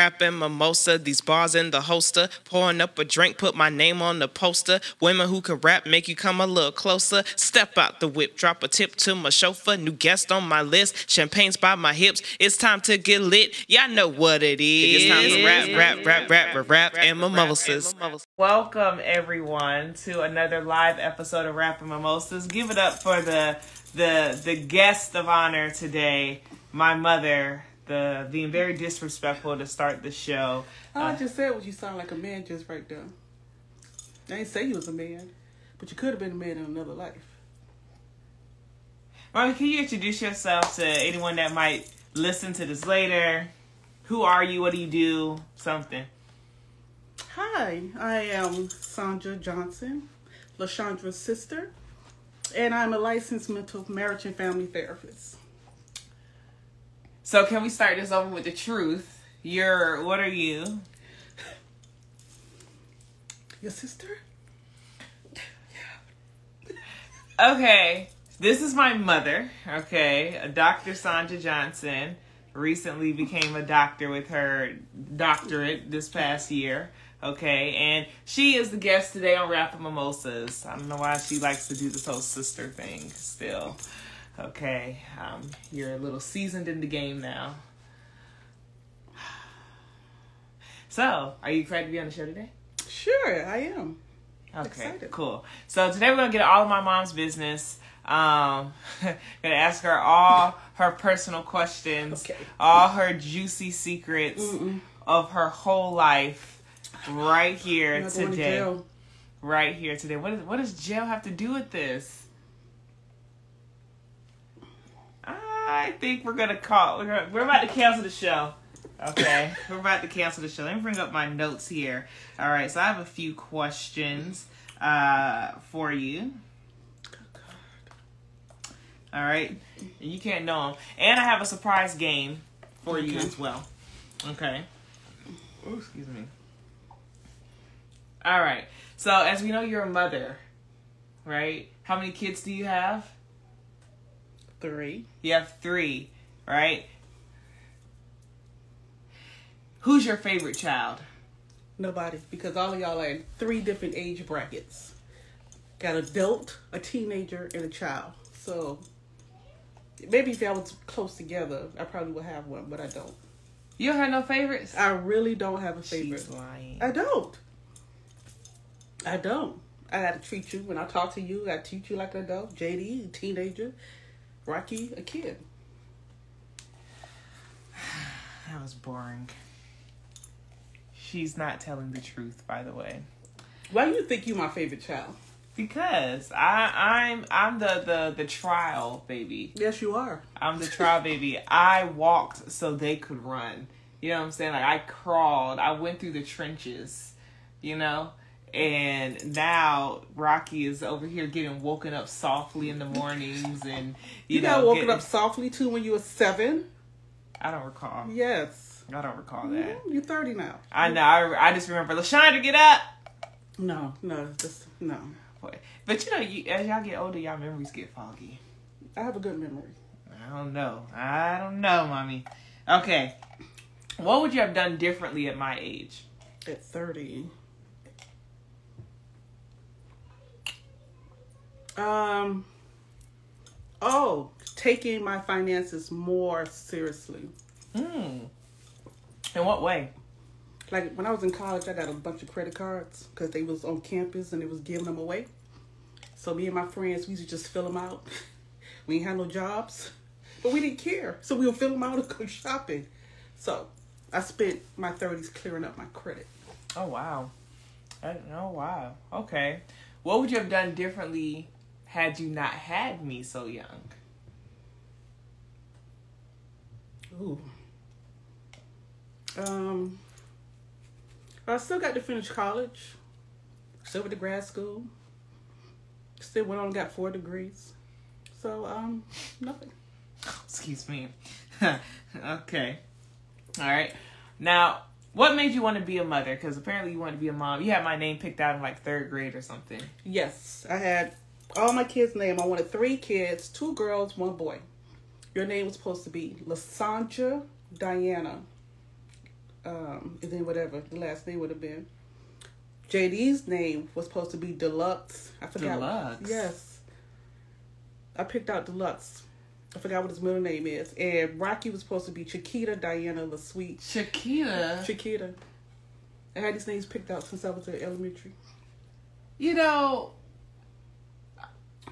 Rapping mimosa, these bars in the holster. Pouring up a drink, put my name on the poster. Women who can rap make you come a little closer. Step out the whip, drop a tip to my chauffeur. New guest on my list, champagne's by my hips. It's time to get lit. Y'all know what it is. It's time to rap, rap, rap, rap, rap, rap, and mimosas. Welcome everyone to another live episode of Rap and Mimosas. Give it up for the the the guest of honor today, my mother the being very disrespectful to start the show. I uh, just said was you sound like a man just right there. I didn't say you was a man, but you could have been a man in another life. Mommy, can you introduce yourself to anyone that might listen to this later? Who are you? What do you do? Something. Hi, I am Sandra Johnson, LaShandra's sister, and I'm a licensed mental marriage and family therapist. So can we start this over with the truth? You're what are you? Your sister? Okay. This is my mother, okay? Dr. Sandra Johnson recently became a doctor with her doctorate this past year. Okay, and she is the guest today on Rap and Mimosas. I don't know why she likes to do this whole sister thing still. Okay, um, you're a little seasoned in the game now. So, are you excited to be on the show today? Sure, I am. Okay, Excited. cool. So today we're gonna get all of my mom's business. Um, gonna ask her all her personal questions, Okay. all her juicy secrets of her whole life, right here going to today. Right here today. What is what does jail have to do with this? I think we're gonna call. We're, gonna, we're about to cancel the show. Okay, we're about to cancel the show. Let me bring up my notes here. All right, so I have a few questions uh, for you. All right, you can't know them, and I have a surprise game for you as well. Okay. Oh, excuse me. All right. So as we know, you're a mother, right? How many kids do you have? Three. You have three, right? Who's your favorite child? Nobody, because all of y'all are in three different age brackets. Got adult, a teenager, and a child. So maybe if y'all was close together, I probably would have one, but I don't. You don't have no favorites? I really don't have a favorite. She's lying. I don't. I don't. I gotta treat you when I talk to you. I treat you like an adult. JD, teenager. Rocky, a kid. That was boring. She's not telling the truth, by the way. Why do you think you're my favorite child? Because I, I'm I'm the, the the trial baby. Yes, you are. I'm the trial baby. I walked so they could run. You know what I'm saying? Like I crawled. I went through the trenches. You know? And now Rocky is over here getting woken up softly in the mornings and you, You, know got woken getting- up softly too when you were seven. I don't recall. Yes. I don't recall that. Mm, You're thirty now. I know. I, I just remember Lashonda, get up. No, no, just no. But you know, you, as y'all get older, y'all memories get foggy. I have a good memory. I don't know. I don't know, mommy. Okay. What would you have done differently at my age? At thirty. Um. Oh, taking my finances more seriously. Hmm. In what way? Like when I was in college, I got a bunch of credit cards because they was on campus and they was giving them away. So me and my friends, we used to just fill them out. We ain't had no jobs, but we didn't care. So we would fill them out and go shopping. So I spent my thirties clearing up my credit. Oh wow. I, oh wow. Okay. What would you have done differently had you not had me so young? Ooh. Um. I still got to finish college. Still went to grad school. Still went on and got four degrees. So um, nothing. Excuse me. okay. All right. Now, what made you want to be a mother? Because apparently you wanted to be a mom. You had my name picked out in like third grade or something. Yes, I had all my kids' name. I wanted three kids, two girls, one boy. Your name was supposed to be Lasandra Diana. um, and then whatever the last name would have been. JD's name was supposed to be Deluxe. I forgot. Deluxe? Yes. I picked out Deluxe. I forgot what his middle name is. And Rocky was supposed to be Chiquita Diana LaSweet. Shakita. Chiquita. I had these names picked out since I was in elementary. You know,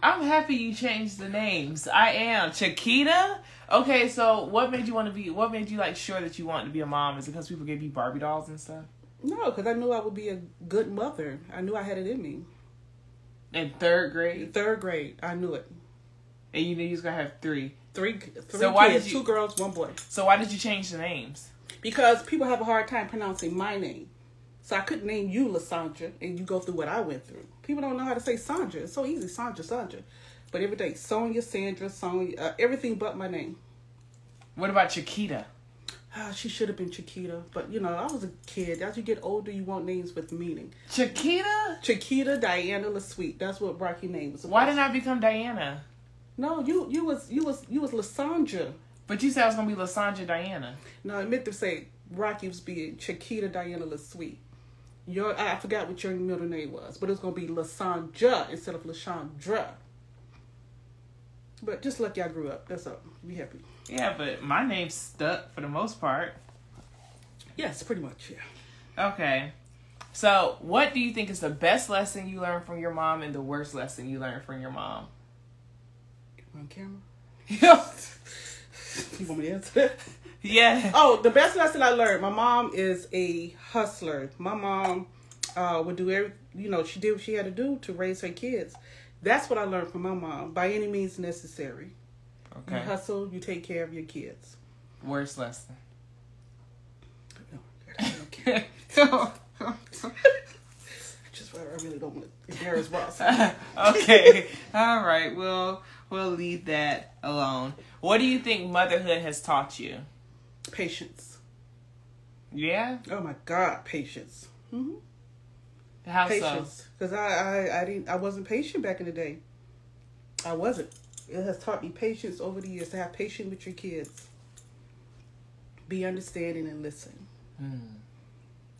I'm happy you changed the names. I am Chiquita. Okay, so what made you want to be? What made you like sure that you wanted to be a mom? Is it because people gave you Barbie dolls and stuff? No, because I knew I would be a good mother. I knew I had it in me. In third grade, Third grade, I knew it. and you knew you was gonna have three. Three, three So why kids, did you- two girls, one boy. So why did you change the names? Because people have a hard time pronouncing my name. So I couldn't name you Lasandra and you go through what I went through. People don't know how to say Sandra. It's so easy, Sandra, Sandra. But every day, Sonia, Sandra, Sonia, uh, everything but my name. What about Chiquita? Ah, she should have been Chiquita. But, you know, I was a kid. As you get older, you want names with meaning. Chiquita? Chiquita Diana LaSweet. That's what Rocky name was. Why didn't I become Diana? No, you you was you was you was Lasandra. But you said I was gonna be Lasandra Diana. No, I meant to say Rocky was being Chiquita Diana LaSweet. Your I forgot what your middle name was, but it's gonna be Lasandra instead of Lashandra. But just lucky I grew up. That's all. Be happy. Yeah, but my name stuck for the most part. Yes, pretty much. Yeah. Okay. So, what do you think is the best lesson you learned from your mom and the worst lesson you learned from your mom? On camera. You want me to answer that? Yeah. Oh, the best lesson I learned. My mom is a hustler. My mom uh, would do every, you know, she did what she had to do to raise her kids. That's what I learned from my mom. By any means necessary. You Okay. hustle. You take care of your kids. Worst lesson. No, I don't care. Just I really don't want to embarrass Ross. okay. All right. Well, we'll leave that alone. What do you think motherhood has taught you? Patience. Yeah. Oh my God, patience. hmm How Patience. Because I, I, I didn't, I wasn't patient back in the day. I wasn't. It has taught me patience over the years to have patience with your kids. Be understanding and listen. Hmm.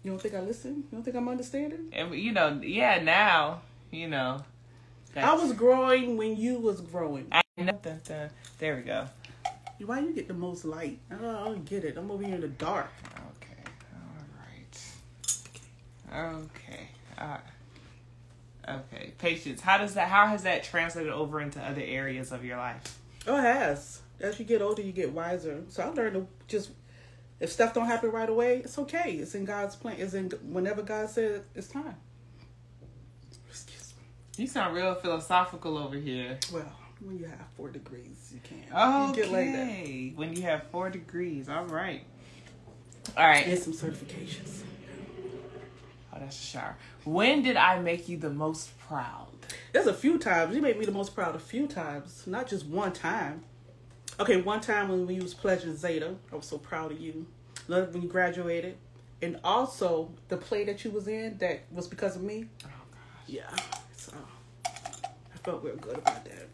You don't think I listen? You don't think I'm understanding? And you know, yeah. Now, you know. I was growing when you was growing. I know. Dun, dun. There we go. Why you get the most light? I don't, I don't get it. I'm over here in the dark. Okay. All right. Okay. Uh, okay. Patience. How does that? How has that translated over into other areas of your life? Oh, it has. As you get older, you get wiser. So I learned to just, if stuff don't happen right away, it's okay. It's in God's plan. It's in whenever God says it's time. Excuse me. You sound real philosophical over here. Well, when you have four degrees, you can. You get. Okay. When you have four degrees. All right. All right. And some certifications. Oh, that's a shower. When did I make you the most proud? There's a few times. You made me the most proud a few times. Not just one time. Okay, one time when we was pledging Zeta. I was so proud of you. Love when you graduated. And also the play that you was in that was because of me. Oh gosh. Yeah. So I felt real good about that.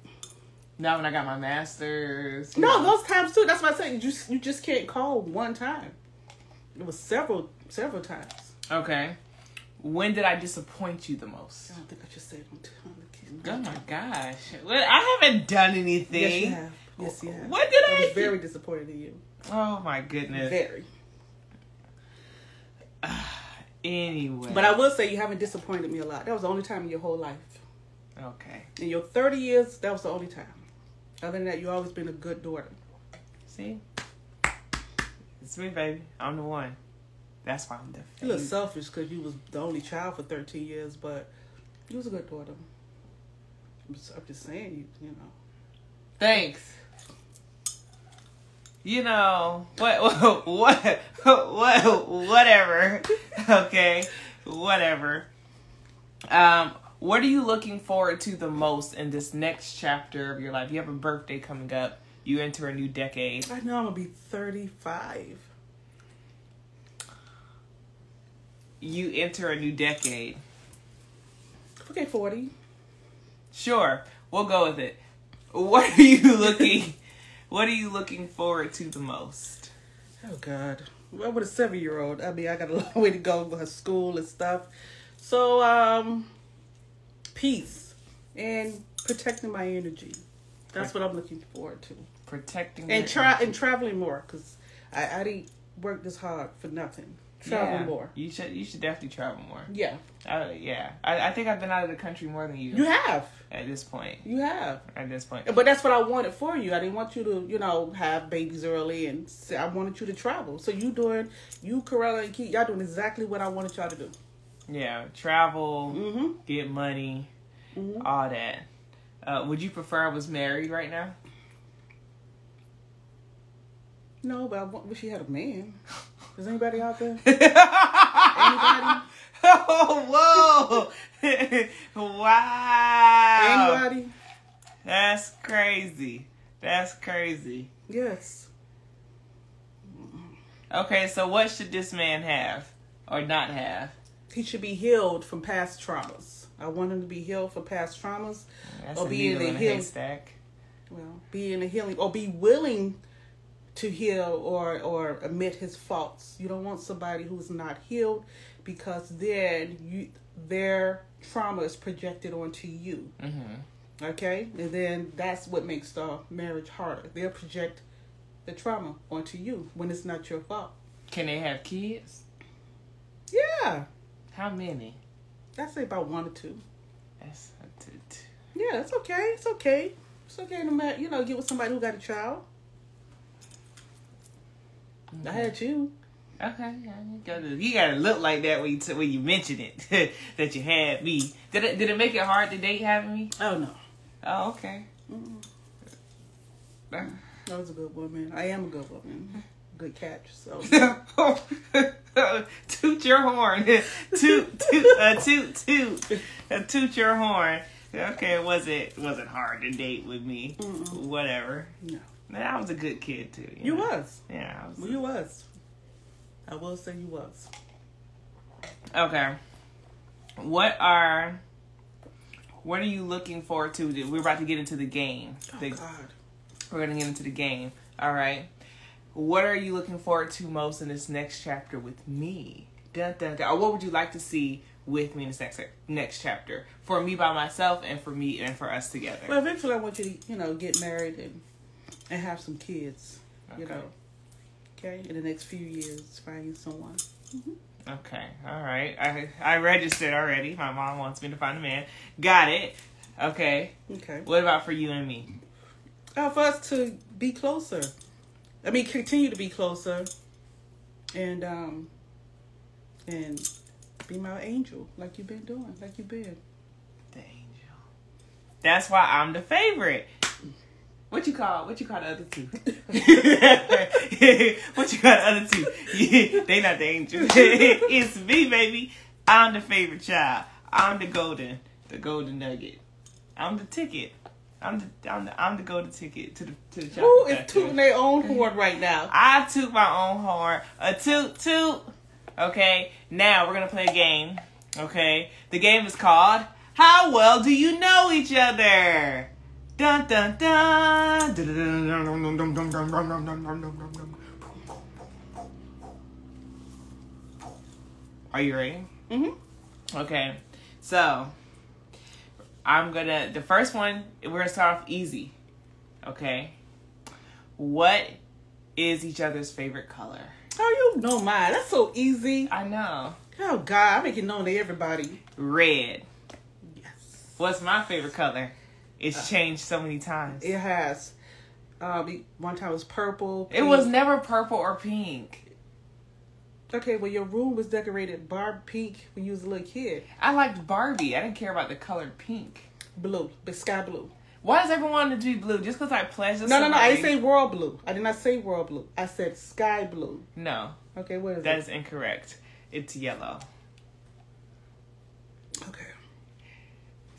Now when I got my master's. No, know. those times too. That's why I said you just you just can't call one time. It was several several times. Okay. When did I disappoint you the most? I don't think I just said Oh my gosh. Well, I haven't done anything. Yes, you have. Yes, you have. What did I I was very disappointed in you. Oh my goodness. Very. Anyway. But I will say you haven't disappointed me a lot. That was the only time in your whole life. Okay. In your 30 years, that was the only time. Other than that, you always been a good daughter. See? It's me, baby. I'm the one. That's why I'm the You look selfish because you was the only child for 13 years, but you was a good daughter. I'm just, I'm just saying, you, you know. Thanks. You know what? What? What? Whatever. Okay. Whatever. Um. What are you looking forward to the most in this next chapter of your life? You have a birthday coming up. You enter a new decade. I know I'm gonna be 35. You enter a new decade. Okay, 40. Sure, we'll go with it. What are you looking? what are you looking forward to the most? Oh God, well, with a seven year old, I mean, I got a long way to go with her school and stuff. So, um, peace and protecting my energy. That's what I'm looking forward to. Protecting And try energy. and traveling more because I, I didn't work this hard for nothing. Travel Yeah. more. You should you should definitely travel more. Yeah, Uh, yeah, I, I think I've been out of the country more than you. you have. at this point. You have. At this point, But that's what I wanted for you. I didn't want you to, you know, have babies early, and say, I wanted you to travel. So you doing, you Corella and Keith, y'all doing exactly what I wanted y'all to do. yeah, travel, Mm-hmm. get money, Mhm. all that. Uh, would you prefer I was married right now? No, but I want, wish you had a man. Is anybody out there? Anybody? Oh, whoa! wow! Anybody? That's crazy. That's crazy. Yes. Okay, so what should this man have or not have? He should be healed from past traumas. I want him to be healed for past traumas. That's Or a be in needle in a heel- haystack. Well, be in a healing or be willing to heal or or admit his faults. You don't want somebody who's not healed because then you their trauma is projected onto you. Mm-hmm. Okay? And then that's what makes the marriage harder. They'll project the trauma onto you when it's not your fault. Can they have kids? Yeah. How many? I'd say about one or two. That's a t- t- Yeah, it's okay. It's okay. It's okay to matter you know, get with somebody who got a child. I mm-hmm. had you. Okay, you gotta, you gotta look like that when you t- when you mention it that you had me. Did it did it make it hard to date having me? Oh no. Oh, okay. Uh. I was a good woman. I am a good woman. Good catch. So toot your horn. toot toot uh, toot toot uh, toot your horn. Okay, was it was it hard to date with me? Mm-mm. Whatever. no, Man, I was a good kid too. you know? was. Yeah. I was, You was. I will say you was. Okay. What are what are you looking forward to? We're about to get into the game. Oh The- God. we're gonna get into the game. All right. What are you looking forward to most in this next chapter with me? Dun, dun, dun. Or what would you like to see with me in this next next chapter? For me by myself, and for me and for us together. Well, eventually I want you to, you know, get married and and have some kids. You know. Okay. In the next few years, find someone. Okay. All right. I I registered already. My mom wants me to find a man. Got it. Okay. Okay. What about for you and me? Uh, for us to be closer. I mean, continue to be closer, and um, and be my angel like you've been doing, like you've been. The angel. That's why I'm the favorite. What you call what you call the other two? what you call the other two? they not the angel. it's me, baby. I'm the favorite child. I'm the golden, the golden nugget. I'm the ticket. I'm the I'm the I'm the golden ticket to the to the Who is tooting their own horn right now? I toot my own horn. A toot toot. Okay, now we're gonna play a game. Okay, the game is called How Well Do You Know Each Other? Dun dun dun. Are you ready? Mm-hmm. Okay, so I'm gonna. The first one, we're gonna start off easy. Okay, what is each other's favorite color? Oh, you know mine. That's so easy. I know. Oh God, I make it known to everybody. Red. Yes, What's my favorite color? It's changed so many times. it has. Um, one time it was purple. It was never purple or pink. Okay. Well, your room was decorated barb pink when you was a little kid. I liked Barbie. I didn't care about the color pink. Blue, the sky blue. Why does everyone want to be blue? Just because I pledged No, no, no. I didn't say royal blue. I did not say royal blue. I said sky blue. No, Okay, what is that That is incorrect. It's yellow. Okay,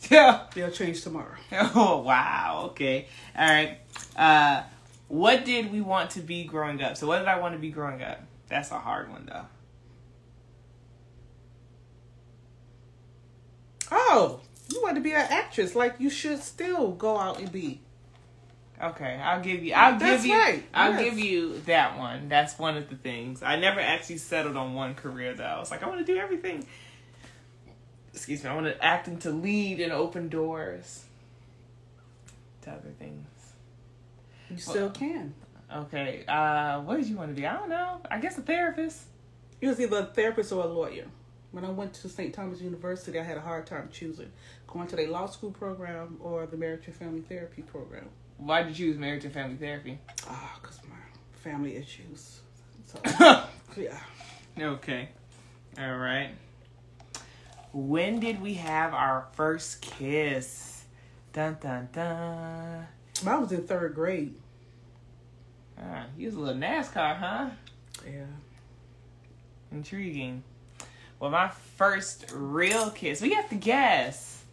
Yeah. they'll change tomorrow. Oh wow. Okay. All right. Uh, what did we want to be growing up? So what did I want to be growing up? That's a hard one though. Oh, you want to be an actress? Like you should still go out and be. Okay, I'll give you. I'll That's give you. right, I'll yes. give you that one. That's one of the things. I never actually settled on one career though. I was like, I want to do everything. Excuse me. I want to act and to lead and open doors to other things. You still can. Okay. Uh, what did you want to be? I don't know. I guess a therapist. It was either a therapist or a lawyer. When I went to St. Thomas University, I had a hard time choosing going to the law school program or the marriage and family therapy program. Why did you choose marriage and family therapy? Ah, because my family issues. So, yeah. Okay. All right. When did we have our first kiss? Dun dun dun. I was in third grade. Ah, you was a little NASCAR, huh? Yeah. Intriguing. Well, my first real kiss. We have to guess.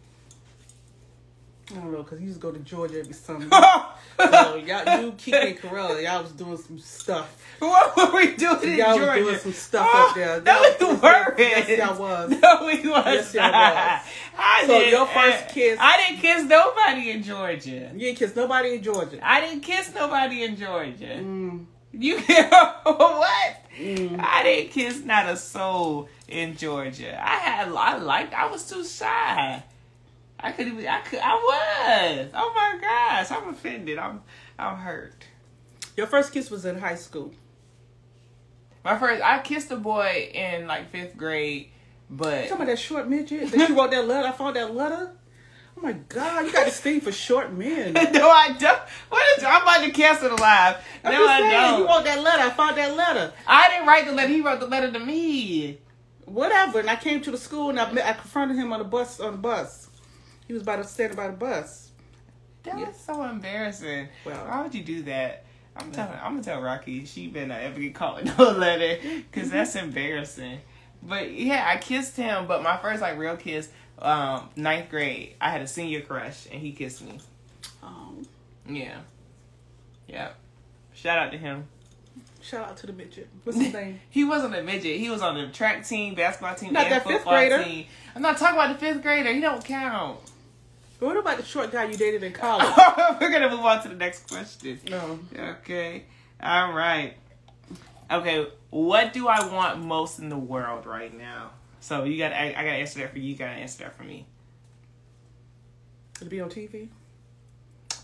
I don't know, because he used to go to Georgia every summer. so, y'all, you, Kiki and Corella, y'all was doing some stuff. what were we doing in y'all Georgia? was doing some stuff Oh, up there. No, we Y'all- weren't. Yes, y'all was. No, we was Yes, y'all not. was. I So didn't- your first kiss- I didn't kiss nobody in Georgia. You didn't kiss nobody in Georgia. I didn't kiss nobody in Georgia. Mm, You what? mm. I didn't kiss not a soul in Georgia. I had I liked I was too shy. I could even I could I was. Oh my gosh, I'm offended. I'm I'm hurt. Your first kiss was in high school. My first I kissed a boy in like fifth grade, but You talking about that short midget that you wrote that letter? I found that letter. Oh my god, you got this thing for short men. No, I don't. What is? I'm about to cancel the live. No, just I saying, don't. You wrote that letter. I found that letter. I didn't write the letter. He wrote the letter to me. Whatever. And I came to the school and I, met, I confronted him on the bus. On the bus, he was about to standing by the bus. That Yeah. was so embarrassing. Well- Why would you do that? I'm telling. I'm gonna tell Rocky she better not ever get caught with no letter because that's embarrassing. But yeah, I kissed him. But my first like real kiss, um, ninth grade, I had a senior crush and he kissed me. Um, Yeah, yeah. Shout out to him. shout out to the midget. What's his name? He wasn't a midget. He was on the track team, basketball team, Not and that fifth football grader? team. I'm not talking about the fifth grader. He don't count. But what about the short guy you dated in college? We're gonna move on to the next question. No. Okay. All right. Okay. What do I want most in the world right now? So you got. I, I gotta answer that for you. You gotta answer that for me. To be on TV?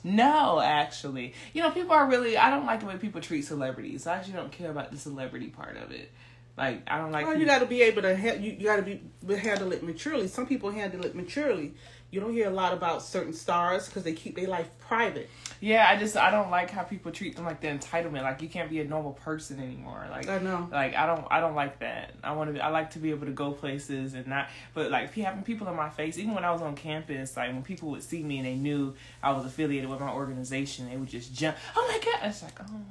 No, actually, you know, people are really. I don't like the way people treat celebrities. I actually don't care about the celebrity part of it. Like I don't like. Well, you got to be able to ha- you, you got to be handle it maturely. Some people handle it maturely. You don't hear a lot about certain stars because they keep their life private. Yeah, I just I don't like how people treat them like the entitlement. Like you can't be a normal person anymore. Like I know. Like I don't I don't like that. I want to I like to be able to go places and not but like pe- having people in my face even when I was on campus like when people would see me and they knew I was affiliated with my organization they would just jump oh my god it's like oh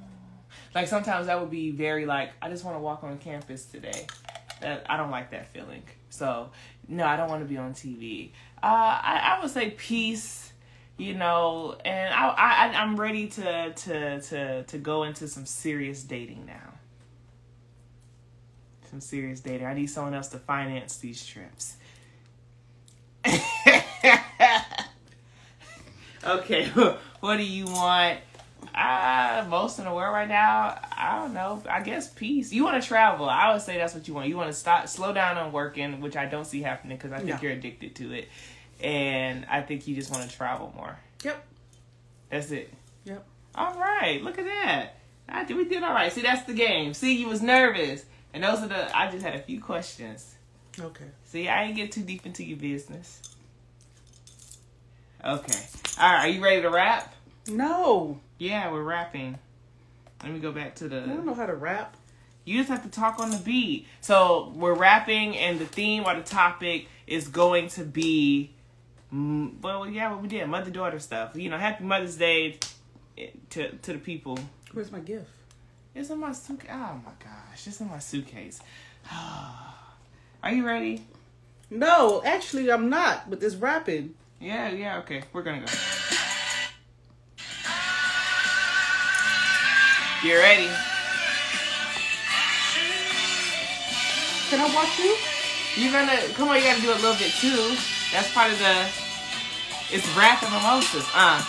like sometimes that would be very like I just want to walk on campus today that I don't like that feeling so no I don't want to be on TV uh I, I would say peace you know and I, I I'm ready to to to to go into some serious dating now some serious dating. I need someone else to finance these trips. okay, what do you want? Uh, most in the world right now, I don't know. I guess peace. You want to travel? I would say that's what you want. You want to stop, slow down on working, which I don't see happening because I think you're addicted to it, and I think you just want to travel more. Yep. That's it. Yep. All right, look at that. I did, we did all right. See, that's the game. See, you was nervous, and those are the. I just had a few questions. Okay. See, I ain't get too deep into your business. Okay. All right, are you ready to rap? No, Yeah, we're rapping. Let me go back to the. I don't know how to rap. You just have to talk on the beat. So we're rapping, and the theme or the topic is going to be. mm, Well, yeah, what we did, mother daughter stuff. You know, Happy Mother's Day to to the people. Where's my gift? It's in my suitcase. Oh my gosh, it's in my suitcase. Are you ready? No, actually, I'm not with this rapping. Yeah, yeah, okay. We're gonna go. You ready? Can I watch you? You're gonna come on. You gotta do a little bit too. That's part of the. It's rap and mimosas. Uh,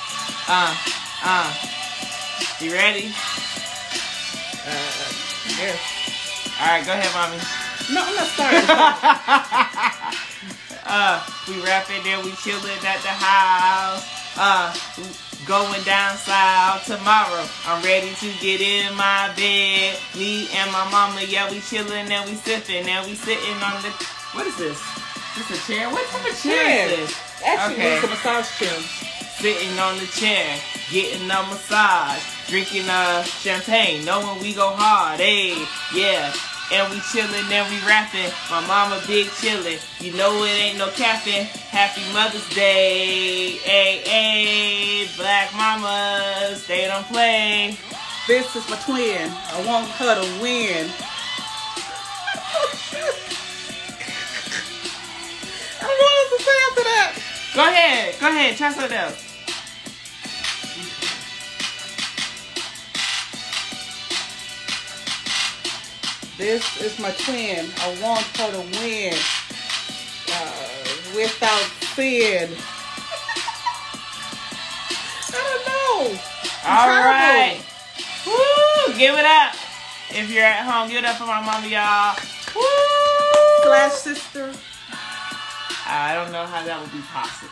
uh. Uh, you ready? Uh, yes. All right, go ahead, mommy. No, I'm not starting. Uh, we rapping and we chilling at the house. Uh, going down south tomorrow. I'm ready to get in my bed. Me and my mama, yeah, we chilling and we sipping and we sitting on the. What is this? This a chair? What type of chair Chair. is this? Actually, Okay. it's a massage chair. Sitting on the chair, getting a massage, drinking uh champagne, knowing we go hard, hey, yeah. And we chillin' and we rappin'. My mama big chillin'. You know it ain't no capping. Happy Mother's Day. Hey, hey, black mamas, they don't play. This is my twin. I want her to win. I don't know what to say after that. Go ahead, go ahead, try something else. This is my twin. I want her to win. Uh, without sin. I don't know. All terrible. right. Woo! Give it up. If you're at home, give it up for my mama, y'all. Woo! Slash sister. I don't know how that would be possible.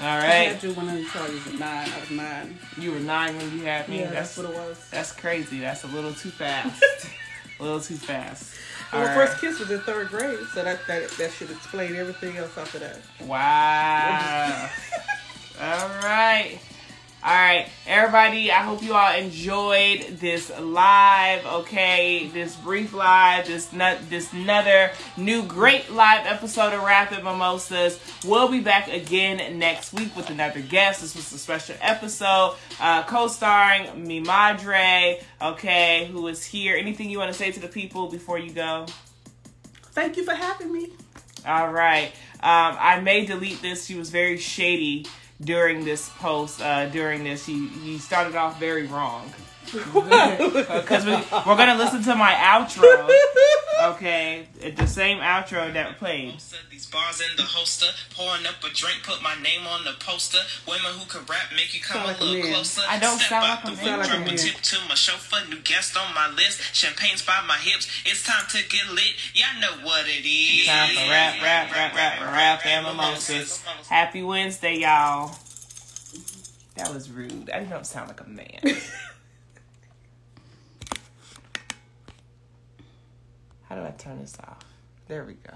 All right. I had you when I was nine. I was nine. You were nine when you had me. Yeah, that's that's what it was. that's crazy. That's a little too fast. a little too fast. Right. first kiss was in third grade, so that that, that should explain everything else after that. Wow. all right. All right, everybody. I hope you all enjoyed this live. Okay, this brief live, this nut, this another new great live episode of Rap and Mimosas. We'll be back again next week with another guest. This was a special episode, uh, co-starring me, Madre. Okay, who is here? Anything you want to say to the people before you go? Thank you for having me. All right. Um, I may delete this. She was very shady during this post. Uh, during this, he he started off very wrong. Because we, we're gonna listen to my outro. Okay, It's the same outro that played. These bars in the holster, pouring up a drink, put my name on the poster. Women who can rap make you come like a a little man. closer. I don't Step sound out like the man. whip, like drop a tip to my chauffeur. New guest on my list, champagne's by my hips. It's time to get lit. Y'all know what it is. Time for rap, rap, rap, rap, rap, and mimosas. Happy Wednesday, y'all. That was rude. I don't sound like a man. How do I turn this off? There we go.